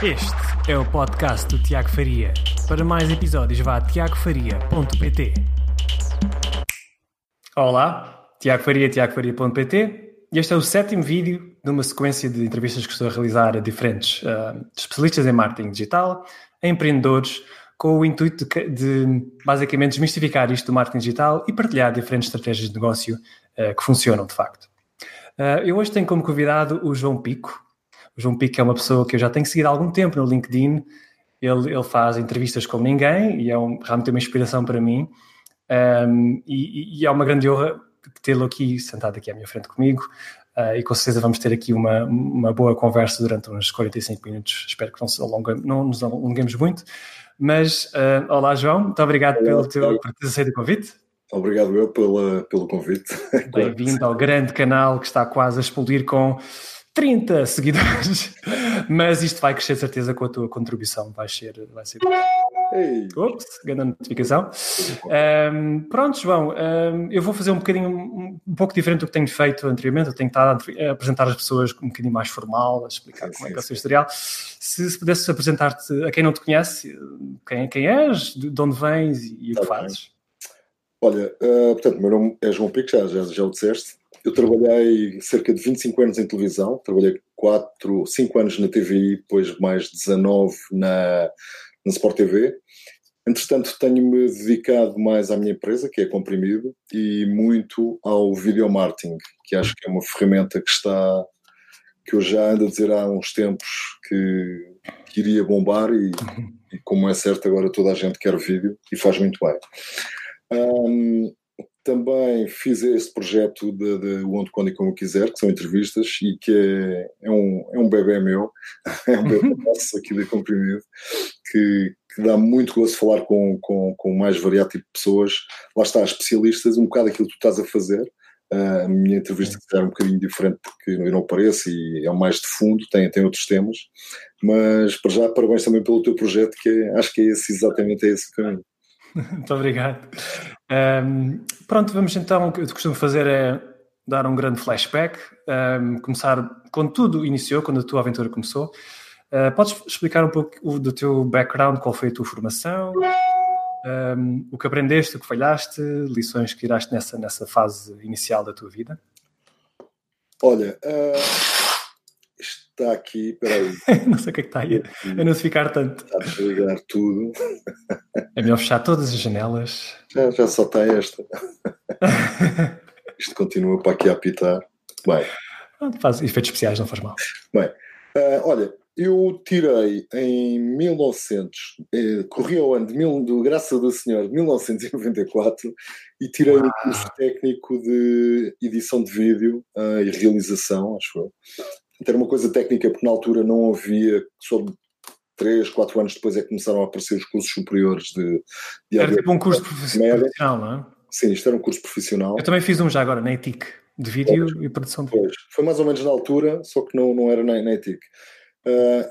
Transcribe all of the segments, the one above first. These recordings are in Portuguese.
Este é o podcast do Tiago Faria. Para mais episódios, vá a tiagofaria.pt. Olá, Tiago Faria, tiagofaria.pt. Este é o sétimo vídeo de uma sequência de entrevistas que estou a realizar a diferentes uh, especialistas em marketing digital, empreendedores, com o intuito de, de, basicamente desmistificar isto do marketing digital e partilhar diferentes estratégias de negócio uh, que funcionam de facto. Uh, eu hoje tenho como convidado o João Pico, o João Pico é uma pessoa que eu já tenho seguido há algum tempo no LinkedIn. Ele, ele faz entrevistas como ninguém e é um, realmente uma inspiração para mim. Um, e, e, é uma grande honra tê-lo aqui, sentado aqui à minha frente comigo. Uh, e com certeza vamos ter aqui uma, uma boa conversa durante uns 45 minutos. Espero que não, se alongue, não nos alonguemos muito. Mas, uh, olá João, muito obrigado olá, pelo teu, por ter aceito o convite. Obrigado eu pela, pelo convite. Bem-vindo ao grande canal que está quase a explodir com 30 seguidores. Mas isto vai crescer de certeza com a tua contribuição. Vai ser. Vai ser... Ei. Ops, grande notificação. Um, pronto, João, um, eu vou fazer um bocadinho, um, pouco diferente do que tenho feito anteriormente. Eu tenho estado a apresentar as pessoas um bocadinho mais formal, a explicar sim, como sim, é que é o seu historial. Se, se pudesses apresentar-te a quem não te conhece, quem, quem és, de onde vens e, e o que tá fazes. Olha, uh, portanto, meu nome é João Pico, já, já, já o disseste. Eu trabalhei cerca de 25 anos em televisão, trabalhei 4, 5 anos na TVI, depois mais 19 na, na Sport TV. Entretanto, tenho-me dedicado mais à minha empresa, que é Comprimido, e muito ao video marketing, que acho que é uma ferramenta que está, que eu já ando a dizer há uns tempos que, que iria bombar, e, e, como é certo, agora toda a gente quer vídeo e faz muito bem. Um, também fiz esse projeto de, de Onde, Quando e Como Quiser, que são entrevistas, e que é, é um, é um bebê meu, é um bebê nosso aqui da Comprimido, que, que dá muito gosto de falar com, com, com o mais variado tipo de pessoas. Lá está, especialistas, um bocado aquilo que tu estás a fazer. Uh, a minha entrevista é um bocadinho diferente porque eu não apareço e é mais de fundo, tem, tem outros temas. Mas, para já, parabéns também pelo teu projeto, que é, acho que é esse, exatamente é esse o caminho. Muito obrigado. Um, pronto, vamos então. O que eu costumo fazer é dar um grande flashback, um, começar quando tudo iniciou, quando a tua aventura começou. Uh, podes explicar um pouco do teu background, qual foi a tua formação, um, o que aprendeste, o que falhaste, lições que tiraste nessa, nessa fase inicial da tua vida? Olha, uh está aqui, peraí. não sei o que é que está aí a não se ficar tanto. Está a desligar tudo. É melhor fechar todas as janelas. Já, já só está esta. Isto continua para aqui a apitar. Bem. Faz efeitos especiais, não faz mal. Bem, uh, olha, eu tirei em 1900, eh, corri ao ano de, mil, de Graça do Senhor de 1994 e tirei Uau. um curso técnico de edição de vídeo uh, e realização, acho eu ter uma coisa técnica, porque na altura não havia, só três, quatro anos depois é que começaram a aparecer os cursos superiores de... de era tipo um curso profissional, não é? Sim, isto era um curso profissional. Eu também fiz um já agora, na ETIC, de vídeo pois, e produção de vídeo. Foi mais ou menos na altura, só que não, não era na, na ETIC. Uh,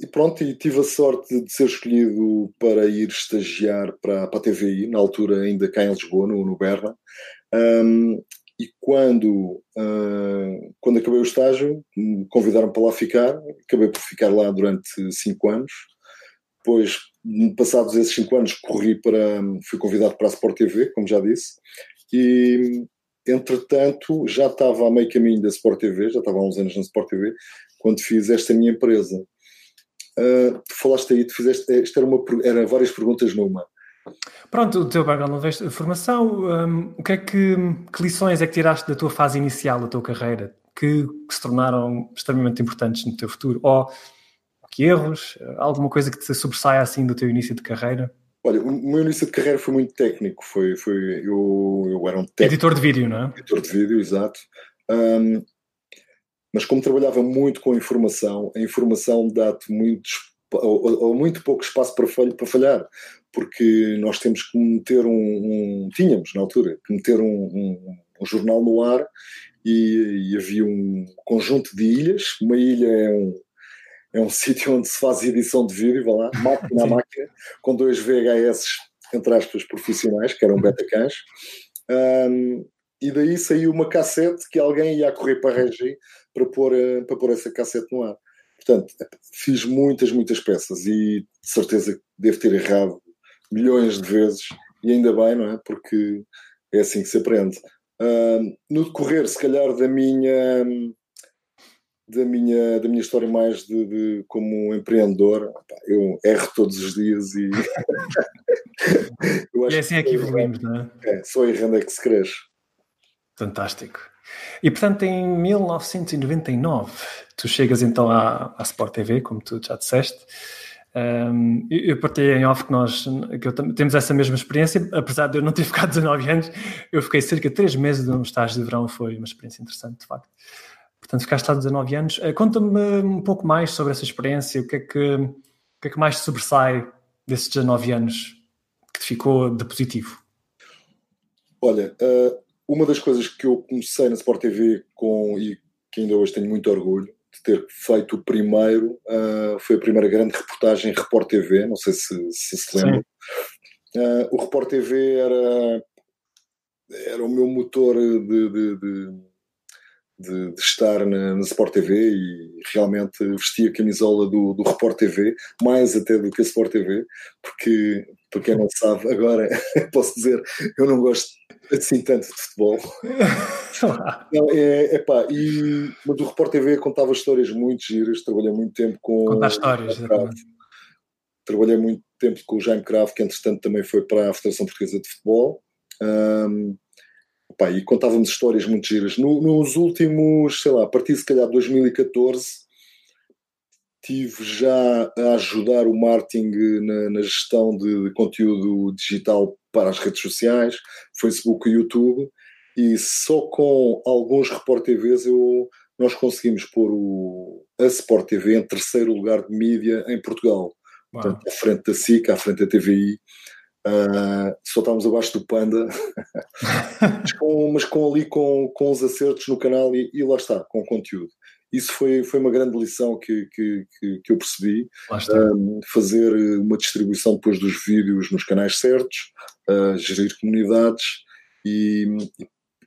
e pronto, e tive a sorte de ser escolhido para ir estagiar para, para a TVI, na altura ainda cá em Lisboa, no, no Berna. Um, e quando, uh, quando acabei o estágio, me convidaram para lá ficar, acabei por ficar lá durante cinco anos. Depois, passados esses cinco anos, corri para, fui convidado para a Sport TV, como já disse, e entretanto já estava a meio caminho da Sport TV, já estava há uns anos na Sport TV, quando fiz esta minha empresa. Uh, tu falaste aí, tu fizeste, isto era, uma, era várias perguntas numa. Pronto, o teu background de formação, um, o que é que, que, lições é que tiraste da tua fase inicial da tua carreira que, que, se tornaram extremamente importantes no teu futuro? Ou que erros? Alguma coisa que te sobressaia assim do teu início de carreira? Olha, o meu início de carreira foi muito técnico. Foi, foi, eu, eu era um técnico, Editor de vídeo, não é? Editor de vídeo, exato. Um, mas como trabalhava muito com informação, a informação dá-te muito, ou, ou, muito pouco espaço para, falhar porque nós temos que meter um, um tínhamos na altura, que meter um, um, um jornal no ar e, e, havia um conjunto de ilhas, uma ilha é um, é um sítio onde se faz edição de vídeo, vá lá, máquina a máquina, com dois VHS, entre aspas, profissionais, que eram betacans, um, e daí saiu uma cassete que alguém ia correr para a regi para pôr, para pôr essa cassete no ar. portanto, fiz muitas, muitas peças e de certeza que devo ter errado milhões de vezes e ainda bem, não é? Porque é assim que se aprende. Uh, no decorrer, se calhar, da minha da minha, da minha história mais de, de como empreendedor, eu erro todos os dias e e é assim é que evoluímos, não é? É, só errando é que se cresce. Fantástico. E portanto, em 1999, tu chegas então à, à Sport TV, como tu já disseste. Um, eu partilhei em off que nós que eu, temos essa mesma experiência, apesar de eu não ter ficado 19 anos, eu fiquei cerca de 3 meses num estágio de verão, foi uma experiência interessante, de facto. Portanto, ficaste lá 19 anos. Uh, Conta-me um pouco mais sobre essa experiência, o que é que, o que, é que mais sobressai desses 19 anos que te ficou de positivo? Olha, uh, uma das coisas que eu comecei na Sport TV com, e que ainda hoje tenho muito orgulho de ter feito o primeiro, uh, foi a primeira grande reportagem Report TV, não sei se se, se lembra. Uh, o Report TV era, era o meu motor de, de, de de, estar na, na, Sport TV e realmente vestia a camisola do, do Report TV, mais até do que a Sport TV, porque, para quem não sabe, agora posso dizer, eu não gosto assim tanto de futebol. não, é, é pá, e, mas o Report TV contava histórias muito giras, trabalhei muito tempo com. Contar histórias, Trabalhei muito tempo com o Jaime Cravo, que entretanto também foi para a Federação Portuguesa de Futebol. Um, Pá, e contávamos histórias muito giras. No, nos últimos, sei lá, a partir se calhar de 2014, tive já a ajudar o marketing na, na gestão de, de, conteúdo digital para as redes sociais, Facebook e YouTube, e só com alguns Report TVs eu, nós conseguimos pôr o, a Sport TV em terceiro lugar de mídia em Portugal. Portanto, à frente da SIC, à frente da TVI, Uh, só estávamos abaixo do Panda, mas, com, mas, com, ali com, com os acertos no canal e, e, lá está, com o conteúdo. Isso foi, foi uma grande lição que, que, que, que eu percebi. Um, fazer uma distribuição depois dos vídeos nos canais certos, uh, gerir comunidades e,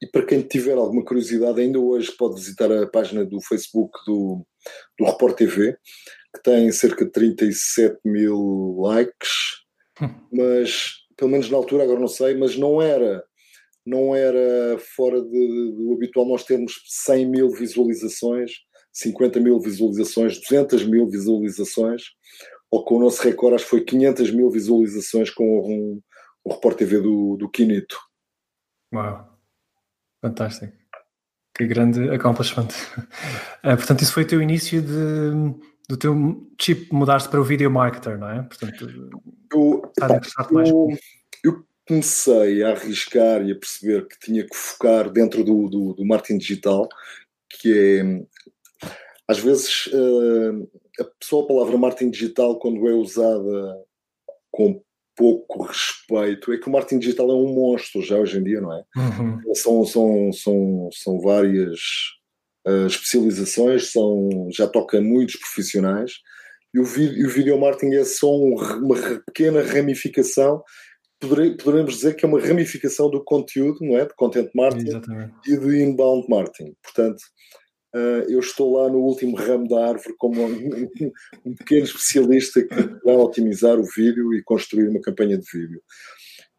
e, para quem tiver alguma curiosidade, ainda hoje pode visitar a página do Facebook do, do Report TV, que tem cerca de 37 mil likes mas pelo menos na altura, agora não sei, mas não era não era fora de, do habitual nós termos 100 mil visualizações, 50 mil visualizações, 200 mil visualizações, ou com o nosso recorde acho que foi 500 mil visualizações com um, o Report TV do, do Quinito. Uau, fantástico. Que grande accomplishment. Uh, portanto, isso foi o teu início de, do teu chip mudar-se para o video marketer, não é? Portanto, eu, epá, mais. Eu, eu, comecei a arriscar e a perceber que tinha que focar dentro do, do, do marketing digital, que é às vezes uh, a, só a palavra marketing digital, quando é usada com pouco respeito, é que o marketing digital é um monstro já hoje em dia, não é? Uhum. São, são, são, são várias uh, especializações, são, já toca muitos profissionais, e o, vídeo, e o video marketing é só um, uma pequena ramificação, poderemos dizer que é uma ramificação do conteúdo, não é? De content marketing Exatamente. e de inbound marketing. Portanto, eu estou lá no último ramo da árvore como um, um pequeno especialista que vai otimizar o vídeo e construir uma campanha de vídeo.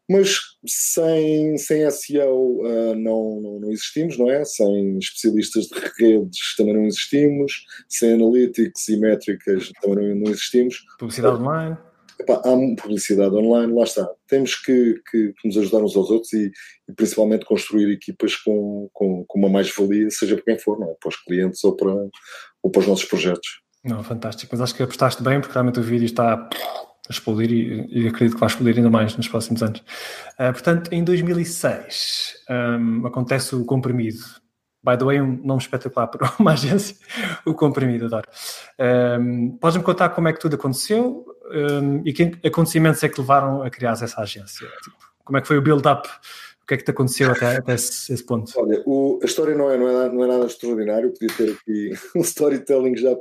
Mas sem, sem SEO uh, ah, não, não, não, existimos, não é? Sem especialistas de redes também não existimos, sem analytics e métricas também não, não existimos. Publicidade online? Epá, há publicidade online, lá está. Temos que, que, que nos ajudar uns aos outros e, e principalmente construir equipas com, com, com uma mais-valia, seja para quem for, não é? para os clientes ou para, ou para os nossos projetos. Não, fantástico. Mas acho que apostaste bem, porque realmente o vídeo está a explodir e, e, acredito que vai explodir ainda mais nos próximos anos. Uh, portanto, em 2006 um, acontece o comprimido. By the way, um nome espetacular para uma agência, o comprimido, adoro. Um, Podes-me contar como é que tudo aconteceu um, e que acontecimentos é que levaram a criar essa agência? Tipo, como é que foi o build-up? O que é que te aconteceu até, até esse, esse, ponto? Olha, o, a história não é, não, é, não é nada extraordinário, podia ter aqui um storytelling já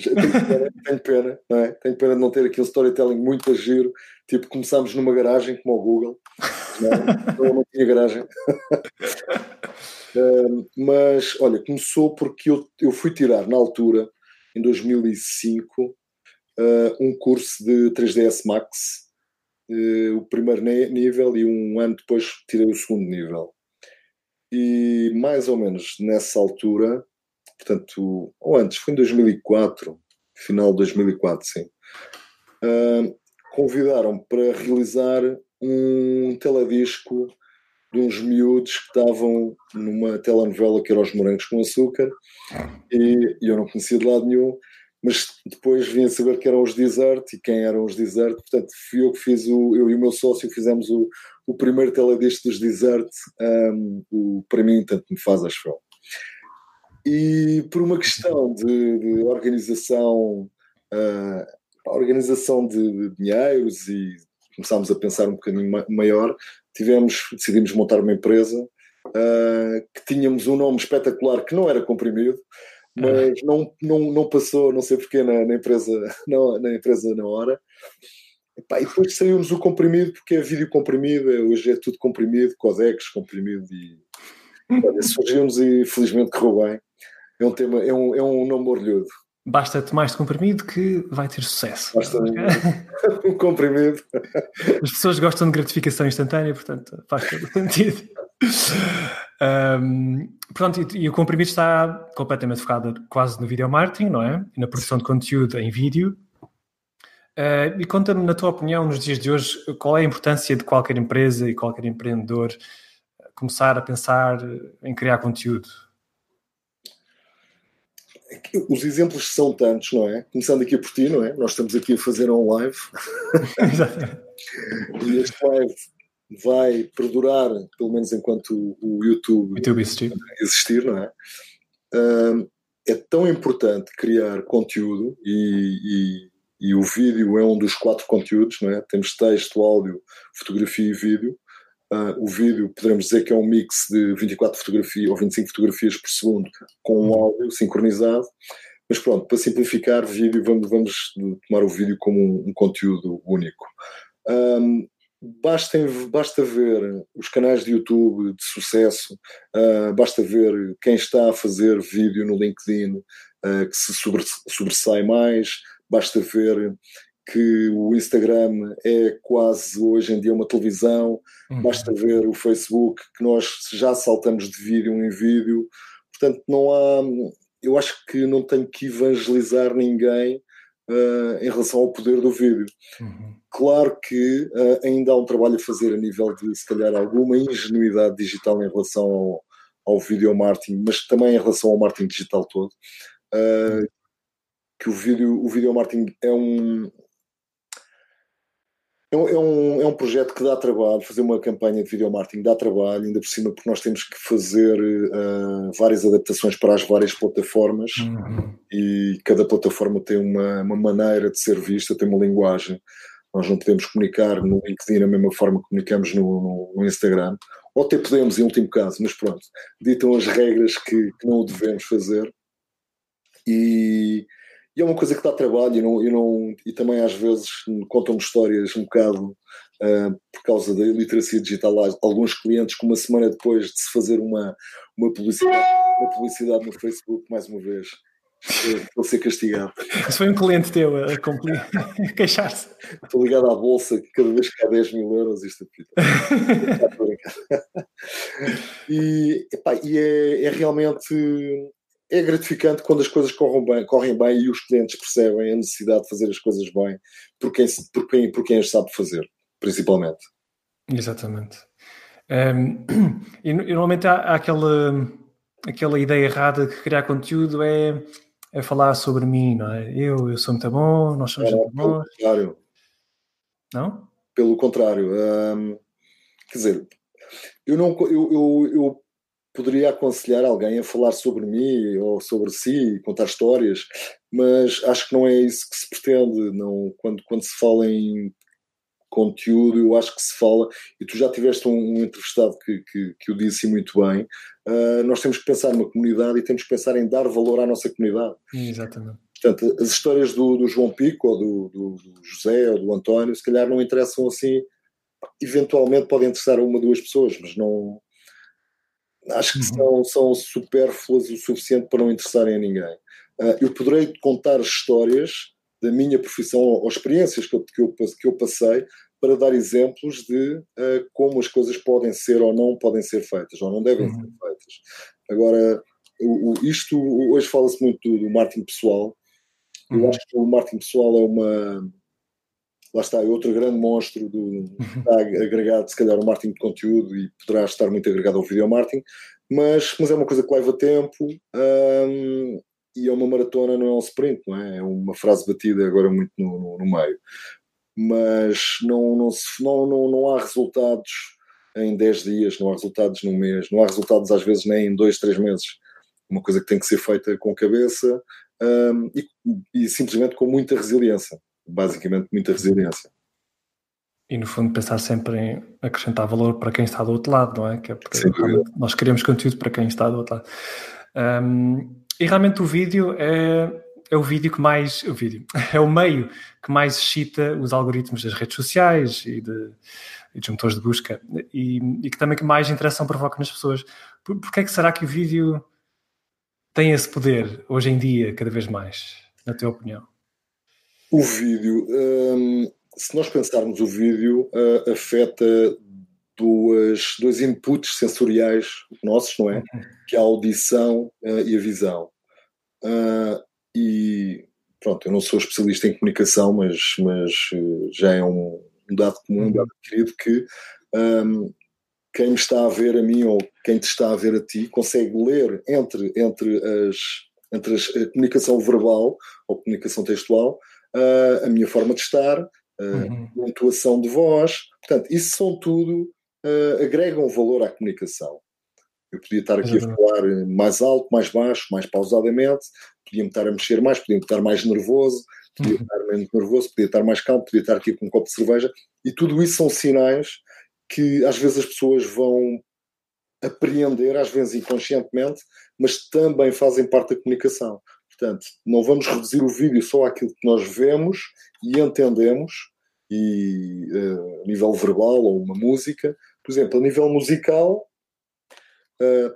tenho pena, tenho pena, não é? Tenho pena de não ter aqui um storytelling muito a giro. Tipo, começámos numa garagem como o Google, não, é? não tinha garagem. Mas, olha, começou porque eu, eu fui tirar na altura em 2005, uh, um curso de 3ds Max, uh, o primeiro nível, e um ano depois tirei o segundo nível. E mais ou menos nessa altura, portanto, ou antes, foi em 2004, final de 2004, sim, uh, convidaram para realizar um teledisco de uns miúdos que estavam numa telenovela que era Os Morangos com Açúcar e, e eu não conhecia de lado nenhum, mas depois vim a saber que eram os Desert e quem eram os Desert, portanto fui eu que fiz o, eu e o meu sócio fizemos o, o primeiro teledisco dos Desert, um, o, para mim tanto me faz acho eu. E por uma questão de, de organização, uh, organização de, de dinheiros e começámos a pensar um bocadinho maior, tivemos, decidimos montar uma empresa uh, que tínhamos um nome espetacular que não era comprimido, mas ah. não, não, não passou, não sei porquê, na, na empresa, na, na, empresa na hora. E, pá, e depois saiu-nos o comprimido, porque é vídeo comprimido, é, hoje é tudo comprimido, codecs comprimido, e surgiu-nos e felizmente correu bem. É um tema, é um, é um nome orgulhoso. Basta-te mais de comprimido que vai ter sucesso. Basta um, comprimido. As pessoas gostam de gratificação instantânea, portanto faz todo sentido. Um, pronto, e, e, o comprimido está completamente focado quase no video marketing, não é? E na produção de conteúdo em vídeo. Uh, e conta-me, na tua opinião, nos dias de hoje, qual é a importância de qualquer empresa e qualquer empreendedor começar a pensar em criar conteúdo? Os exemplos são tantos, não é? Começando aqui por ti, não é? Nós estamos aqui a fazer um live. e este live vai perdurar, pelo menos enquanto o YouTube, YouTube existir. existir, não é? é tão importante criar conteúdo e, e, e, o vídeo é um dos quatro conteúdos, não é? Temos texto, áudio, fotografia e vídeo. Uh, o vídeo, poderemos dizer que é um mix de 24 fotografias ou 25 fotografias por segundo com um áudio sincronizado. Mas pronto, para simplificar, vídeo, vamos, vamos tomar o vídeo como um, um conteúdo único. Um, basta, basta ver os canais de YouTube de sucesso, uh, basta ver quem está a fazer vídeo no LinkedIn uh, que se sobressai mais, basta ver que o Instagram é quase hoje em dia uma televisão, uhum. basta ver o Facebook, que nós já saltamos de vídeo em vídeo, portanto não há, eu acho que não tenho que evangelizar ninguém uh, em relação ao poder do vídeo. Uhum. Claro que uh, ainda há um trabalho a fazer a nível de, se calhar, alguma ingenuidade digital em relação ao, ao video marketing, mas também em relação ao marketing digital todo. Uh, que o vídeo, o video marketing é um, é um, é, um, é um projeto que dá trabalho, fazer uma campanha de video marketing dá trabalho, ainda por cima, porque nós temos que fazer uh, várias adaptações para as várias plataformas uhum. e cada plataforma tem uma, uma maneira de ser vista, tem uma linguagem. Nós não podemos comunicar no LinkedIn da mesma forma que comunicamos no, no, no Instagram, ou até podemos, em último caso, mas pronto, ditam as regras que, que não o devemos fazer. E, e é uma coisa que dá trabalho e, não, e, não, e também às vezes contam-me histórias um bocado uh, por causa da literacia digital. Há alguns clientes que uma semana depois de se fazer uma, uma, publicidade, uma publicidade no Facebook, mais uma vez, vou ser castigado. Se foi um cliente teu a, queixar-se. Estou ligado à bolsa que cada vez que há 10 mil euros isto é e, epá, e é, é realmente é gratificante quando as coisas correm bem, correm bem e os clientes percebem a necessidade de fazer as coisas bem por quem, por quem, por quem as sabe fazer, principalmente. Exatamente. Um, e, normalmente há, há, aquela, aquela ideia errada que criar conteúdo é, é falar sobre mim, não é? Eu, eu sou muito bom, nós somos é, muito bons. Pelo contrário. Não? Pelo contrário. Um, quer dizer, eu não eu, eu, eu poderia aconselhar alguém a falar sobre mim ou sobre si, contar histórias, mas acho que não é isso que se pretende. Não, quando, quando se fala em conteúdo, eu acho que se fala, e tu já tiveste um, um entrevistado que, que, que o disse muito bem, uh, nós temos que pensar numa comunidade e temos que pensar em dar valor à nossa comunidade. Exatamente. Portanto, as histórias do, do João Pico, ou do, do, do, José, ou do António, se calhar não interessam assim, eventualmente podem interessar a uma ou duas pessoas, mas não, acho que uhum. são, são supérfluas o suficiente para não interessarem a ninguém. uh, eu poderei contar histórias da minha profissão ou, ou experiências que eu, que, eu, que eu passei para dar exemplos de uh, como as coisas podem ser ou não podem ser feitas, ou não devem uhum. ser feitas. Agora, o, o, isto hoje fala-se muito do, do marketing pessoal. Uhum. Eu acho que o marketing pessoal é uma. Lá está, é outro grande monstro do, está agregado, se calhar, ao marketing de conteúdo e poderá estar muito agregado ao video marketing, mas, mas é uma coisa que leva tempo. Um, e é uma maratona, não é um sprint, não é? É uma frase batida agora muito no, no, no meio. Mas não, não, se, não, não, não há resultados em 10 dias, não há resultados num mês, não há resultados às vezes nem em 2, 3 meses. Uma coisa que tem que ser feita com cabeça um, e, e simplesmente com muita resiliência. Basicamente, muita resiliência. E no fundo pensar sempre em acrescentar valor para quem está do outro lado, não é? Que é porque nós queremos conteúdo para quem está do outro lado. Um, e realmente o vídeo é, é o vídeo que mais. O vídeo é o meio que mais excita os algoritmos das redes sociais e, de, e dos motores de busca e, e, que também que mais interação provoca nas pessoas. Por, que é que será que o vídeo tem esse poder hoje em dia, cada vez mais, na tua opinião? O vídeo, hum, se nós pensarmos o vídeo, uh, afeta duas, dois inputs sensoriais nossos, não é? Uhum. Que é a audição uh, e a visão. Uh, e pronto, eu não sou especialista em comunicação, mas, mas já é um, um, dado comum, um dado adquirido que um, quem me está a ver a mim ou quem te está a ver a ti consegue ler entre, entre, as, entre as, a comunicação verbal ou comunicação textual a minha forma de estar, uhum. a pontuação de voz. Portanto, isso são tudo agregam valor à comunicação. Eu podia estar aqui a falar mais alto, mais baixo, mais pausadamente, podia-me estar a mexer mais, podia-me estar mais nervoso, podia uhum. estar menos nervoso, podia estar mais calmo, podia estar aqui com um copo de cerveja, e tudo isso são sinais que às vezes as pessoas vão apreender, às vezes inconscientemente, mas também fazem parte da comunicação. Portanto, não vamos reduzir o vídeo só àquilo que nós vemos e entendemos, e uh, a nível verbal ou uma música, por exemplo, a nível musical, uh,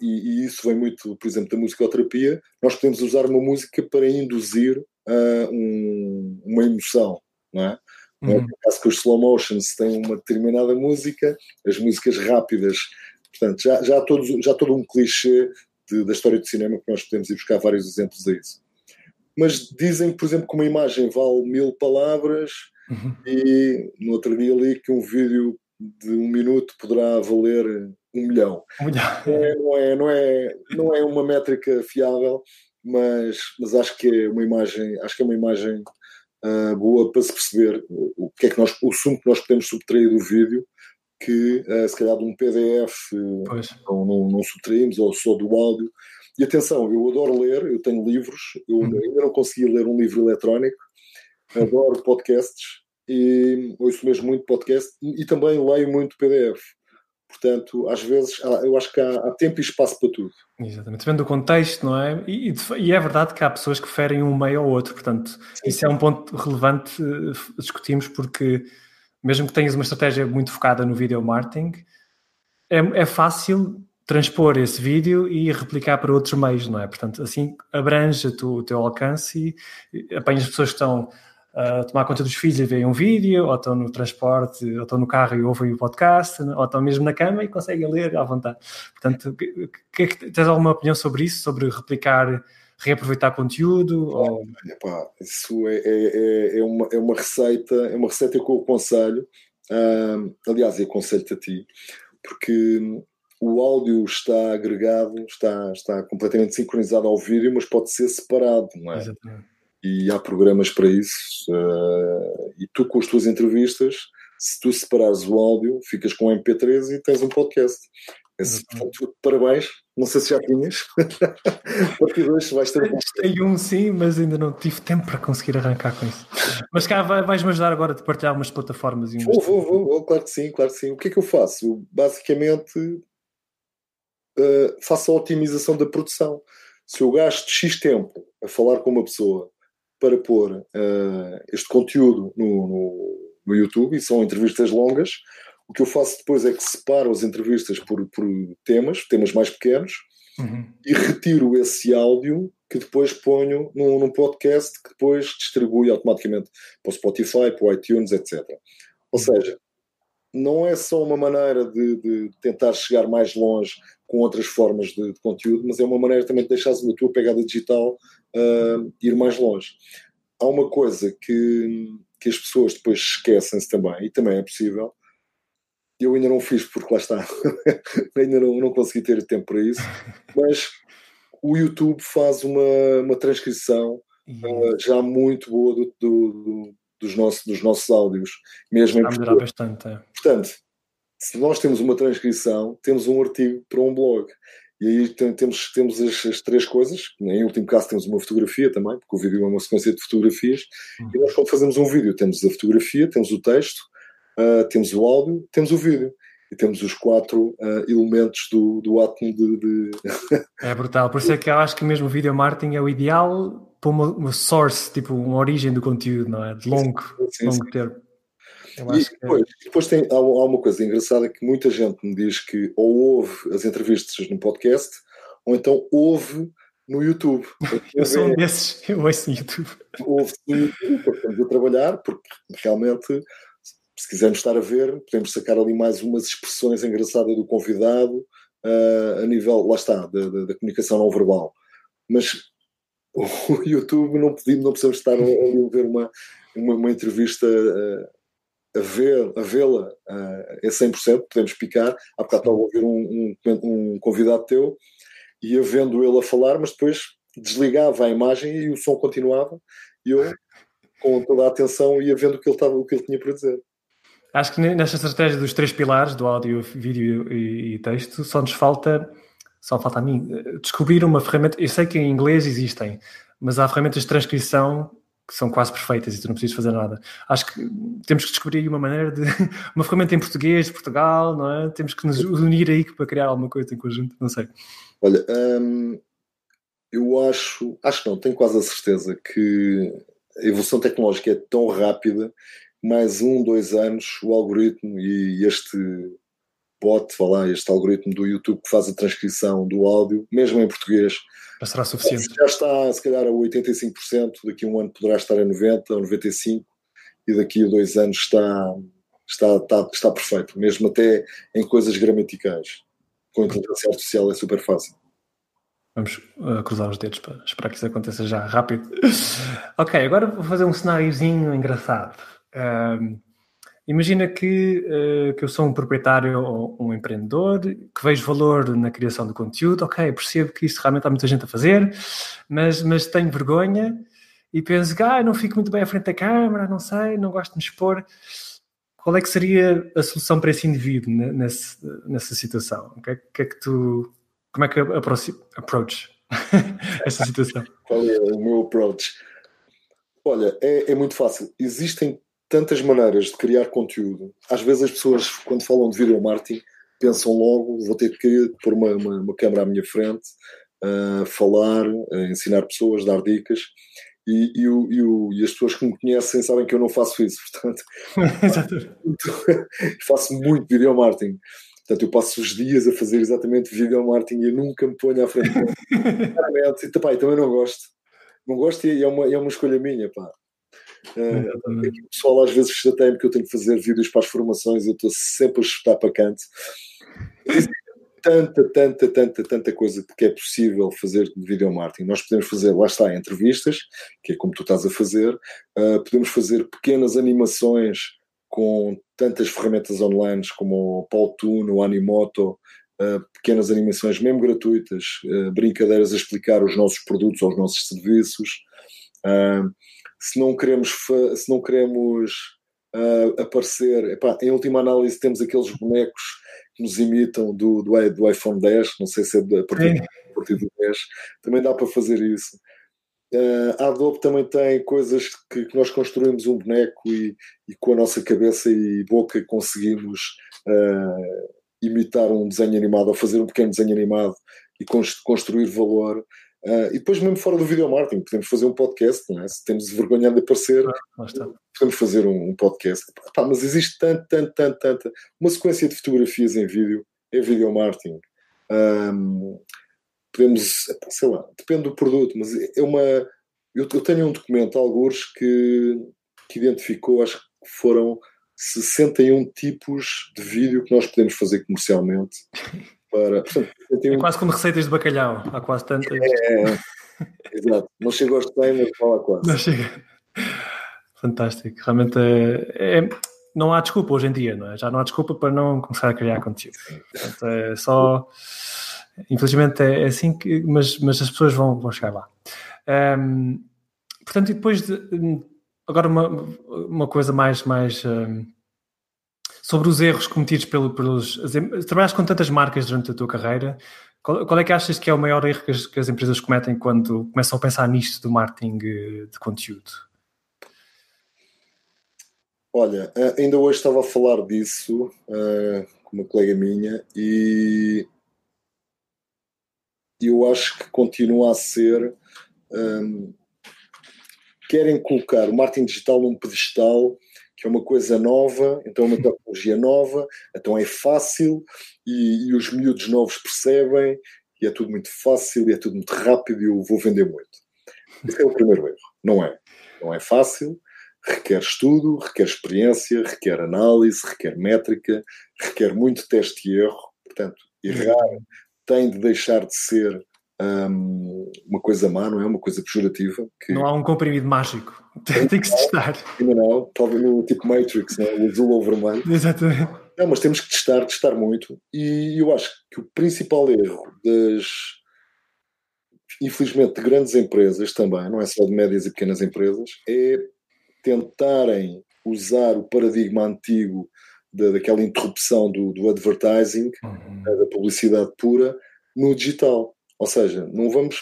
e, e, isso vem muito, por exemplo, da musicoterapia, nós podemos usar uma música para induzir uh, um, uma emoção, não é? Uhum. No caso que os slow motions têm uma determinada música, as músicas rápidas, portanto, já, já, há, todos, já há todo um clichê de, da história do cinema que nós podemos ir buscar vários exemplos a isso. Mas dizem, por exemplo, que uma imagem vale mil palavras uhum. e no outro dia li que um vídeo de um minuto poderá valer um milhão. Um milhão. Não, é, não, é, não, é, uma métrica fiável, mas, mas acho que é uma imagem, acho que é uma imagem uh, boa para se perceber o, que é que nós, o sumo que nós podemos subtrair do vídeo, que uh, se calhar de um PDF não, não, não subtraímos, ou só do áudio. E atenção, eu adoro ler, eu tenho livros, eu uhum. ainda não consegui ler um livro eletrónico, adoro podcasts, e ouço mesmo muito podcast e, e também leio muito PDF. Portanto, às vezes, eu acho que há, há, tempo e espaço para tudo. Exatamente, depende do contexto, não é? E, e, é verdade que há pessoas que preferem um meio ao outro, portanto, sim, isso sim. é um ponto relevante uh, discutimos, porque mesmo que tenhas uma estratégia muito focada no video marketing, é, é fácil transpor esse vídeo e replicar para outros meios, não é? Portanto, assim abrange tu, o teu alcance e apanhas pessoas que estão a tomar conta dos filhos e veem um vídeo, ou estão no transporte, ou estão no carro e ouvem o podcast, ou estão mesmo na cama e conseguem ler à vontade. Portanto, que, que, tens alguma opinião sobre isso? Sobre replicar, reaproveitar conteúdo? ou... Epá, isso é, é, é, é, uma, é uma receita, é uma receita que eu aconselho. Um, aliás, eu aconselho-te a ti, porque o áudio está agregado, está, está completamente sincronizado ao vídeo, mas pode ser separado, não é? Exatamente e há programas para isso. Uh, e tu, com as tuas entrevistas, se tu separares o áudio, ficas com o MP3 e tens um podcast. Esse, portanto, parabéns. Não sei se já tinhas. Porque hoje vais ter. Tenho um sim, mas ainda não tive tempo para conseguir arrancar com isso. Mas cá vais-me ajudar agora a partilhar umas plataformas e. Vou, vou, vou, vou, claro que sim, claro que sim. O que é que eu faço? Basicamente uh, faço a otimização da produção. Se eu gasto X tempo a falar com uma pessoa para pôr uh, este conteúdo no, no, no, YouTube, e são entrevistas longas. O que eu faço depois é que separo as entrevistas por, por temas, temas mais pequenos, uhum. e retiro esse áudio que depois ponho num, num, podcast que depois distribui automaticamente para o Spotify, para o iTunes, etc. Ou seja, não é só uma maneira de, de tentar chegar mais longe com outras formas de, de, conteúdo, mas é uma maneira também de deixar a tua pegada digital uh, ir mais longe. Há uma coisa que, que as pessoas depois esquecem-se também, e também é possível, eu ainda não fiz porque lá está, ainda não, não consegui ter tempo para isso, mas o YouTube faz uma, uma transcrição uh, já muito boa do, do, do, dos, nossos, dos nossos áudios, mesmo em português. bastante. É. Portanto, se nós temos uma transcrição, temos um artigo para um blog. E aí temos, temos as, as, três coisas. Em último caso, temos uma fotografia também, porque o vídeo é uma sequência de fotografias. Uhum. E nós, quando fazemos um vídeo, temos a fotografia, temos o texto, uh, temos o áudio, temos o vídeo. E temos os quatro uh, elementos do, do átomo de, de... é brutal. Por isso é que eu acho que mesmo o vídeo marketing é o ideal para uma, uma source, tipo uma origem do conteúdo, não é? De longo, sim, longo sim. termo. E depois, é... depois tem, há, há, uma coisa engraçada que muita gente me diz que ou ouve as entrevistas no podcast ou então ouve no YouTube. eu sou um desses, eu ouço no YouTube. Ouve no YouTube, porque estamos a trabalhar, porque realmente, se quisermos estar a ver, podemos sacar ali mais umas expressões engraçadas do convidado uh, a nível, lá está, da, da, da, comunicação não verbal. Mas o YouTube não, podemos, não precisamos estar ali a ver uma, uma, uma entrevista. Uh, a vê-la a vê uh, é 100%, podemos picar. Há bocado estava a ouvir um, um, um convidado teu e ia vendo ele a falar, mas depois desligava a imagem e o som continuava e eu, com toda a atenção, ia vendo o que ele, estava, o que ele tinha para dizer. Acho que nesta estratégia dos três pilares, do áudio, vídeo e, texto, só nos falta, só falta a mim, descobrir uma ferramenta. Eu sei que em inglês existem, mas há ferramentas de transcrição que são quase perfeitas e tu não precisas fazer nada. Acho que temos que descobrir uma maneira de uma ferramenta em português de Portugal, não é? Temos que nos unir aí para criar alguma coisa em conjunto, não sei. Olha, hum, eu acho, acho não, tenho quase a certeza que a evolução tecnológica é tão rápida, mais um, dois anos, o algoritmo e este bot, vá lá, este algoritmo do YouTube que faz a transcrição do áudio, mesmo em português, já será suficiente. Já está, se calhar, a 85%, daqui a um ano poderá estar a 90% ou 95%, e daqui a dois anos está, está, está, está perfeito, mesmo até em coisas gramaticais. Com a inteligência artificial é super fácil. Vamos uh, cruzar os dedos para esperar que isso aconteça já rápido. ok, agora vou fazer um cenáriozinho engraçado. Imagina que, uh, que eu sou um proprietário ou um empreendedor que vejo valor na criação de conteúdo, ok, percebo que isto realmente há muita gente a fazer, mas, mas tenho vergonha e penso que ah, não fico muito bem à frente da câmara, não sei, não gosto de me expor. Qual é que seria a solução para esse indivíduo nesse, nessa situação? O que, é, que é que tu. Como é que approach essa situação? Qual é o meu approach? Olha, é, é muito fácil. Existem tantas maneiras de criar conteúdo. Às vezes as pessoas, quando falam de video marketing, pensam logo, vou ter que pôr uma, uma, uma câmera à minha frente, uh, falar, uh, ensinar pessoas, dar dicas. E, e, o, e, o, e, as pessoas que me conhecem sabem que eu não faço isso, portanto, faço muito video marketing. Portanto, eu passo os dias a fazer exatamente video marketing e eu nunca me ponho à frente. E, pá, também não gosto. Não gosto e é uma, é uma escolha minha, pá. Uh, o pessoal às vezes chateia-me que eu tenho que fazer vídeos para as formações e eu estou sempre a chutar para canto. Tanta, tanta, tanta, tanta coisa que é possível fazer de video marketing. Nós podemos fazer, lá está, entrevistas, que é como tu estás a fazer, uh, podemos fazer pequenas animações com tantas ferramentas online como o Powtoon, o Animoto, uh, pequenas animações mesmo gratuitas, uh, brincadeiras a explicar os nossos produtos ou os nossos serviços. Uh, se não queremos, se não queremos uh, aparecer, epá, em última análise temos aqueles bonecos que nos imitam do, do, do iPhone 10, não sei se é a partir, a partir do 10, também dá para fazer isso. Uh, a Adobe também tem coisas que, que, nós construímos um boneco e, e, com a nossa cabeça e boca conseguimos uh, imitar um desenho animado ou fazer um pequeno desenho animado e construir valor. Uh, e depois, mesmo fora do video marketing, podemos fazer um podcast, não é? Se temos vergonha de aparecer, ah, podemos fazer um, um podcast. Pá, mas existe tanto, tanto, tanto, tanta. Uma sequência de fotografias em vídeo é video marketing. Um, podemos, sei lá, depende do produto, mas é uma. Eu, eu tenho um documento, alguns, que, que identificou, acho que foram 61 tipos de vídeo que nós podemos fazer comercialmente. Para, portanto, é quase como receitas de bacalhau, há quase tantas. É, exato. Não chega aos 100, mas fala quase. Não chega. Fantástico. Realmente é, é, não há desculpa hoje em dia, não é? Já não há desculpa para não começar a criar conteúdo. Portanto, é só. Infelizmente é assim que. Mas, mas as pessoas vão, vão chegar lá. Um, portanto, e depois de, agora uma, uma coisa mais, mais um, sobre os erros cometidos pelo, pelos. Trabalhaste com tantas marcas durante a tua carreira. Qual, qual, é que achas que é o maior erro que as, que as empresas cometem quando começam a pensar nisto do marketing eh, de conteúdo? Olha, eh, ainda hoje estava a falar disso uh, com uma colega minha e eu acho que continua a ser. Um, querem colocar o marketing digital num pedestal que é uma coisa nova, então é uma tecnologia nova, então é fácil e, e, os miúdos novos percebem e é tudo muito fácil e é tudo muito rápido e eu vou vender muito. Esse é o primeiro erro. Não é. Não é fácil, requer estudo, requer experiência, requer análise, requer métrica, requer muito teste e erro. Portanto, errar tem de deixar de ser um, uma coisa má, não é? Uma coisa pejorativa. Que... Não há um comprimido mágico. Tem, tem que se testar. Ainda não, talvez no tipo Matrix, não é? o azul ou vermelho. Exatamente. Não, mas temos que testar, testar muito. E eu acho que o principal erro das, infelizmente, de grandes empresas também, não é só de médias e pequenas empresas, é tentarem usar o paradigma antigo da, daquela interrupção do, do advertising, uhum. da publicidade pura, no digital. Ou seja, não vamos.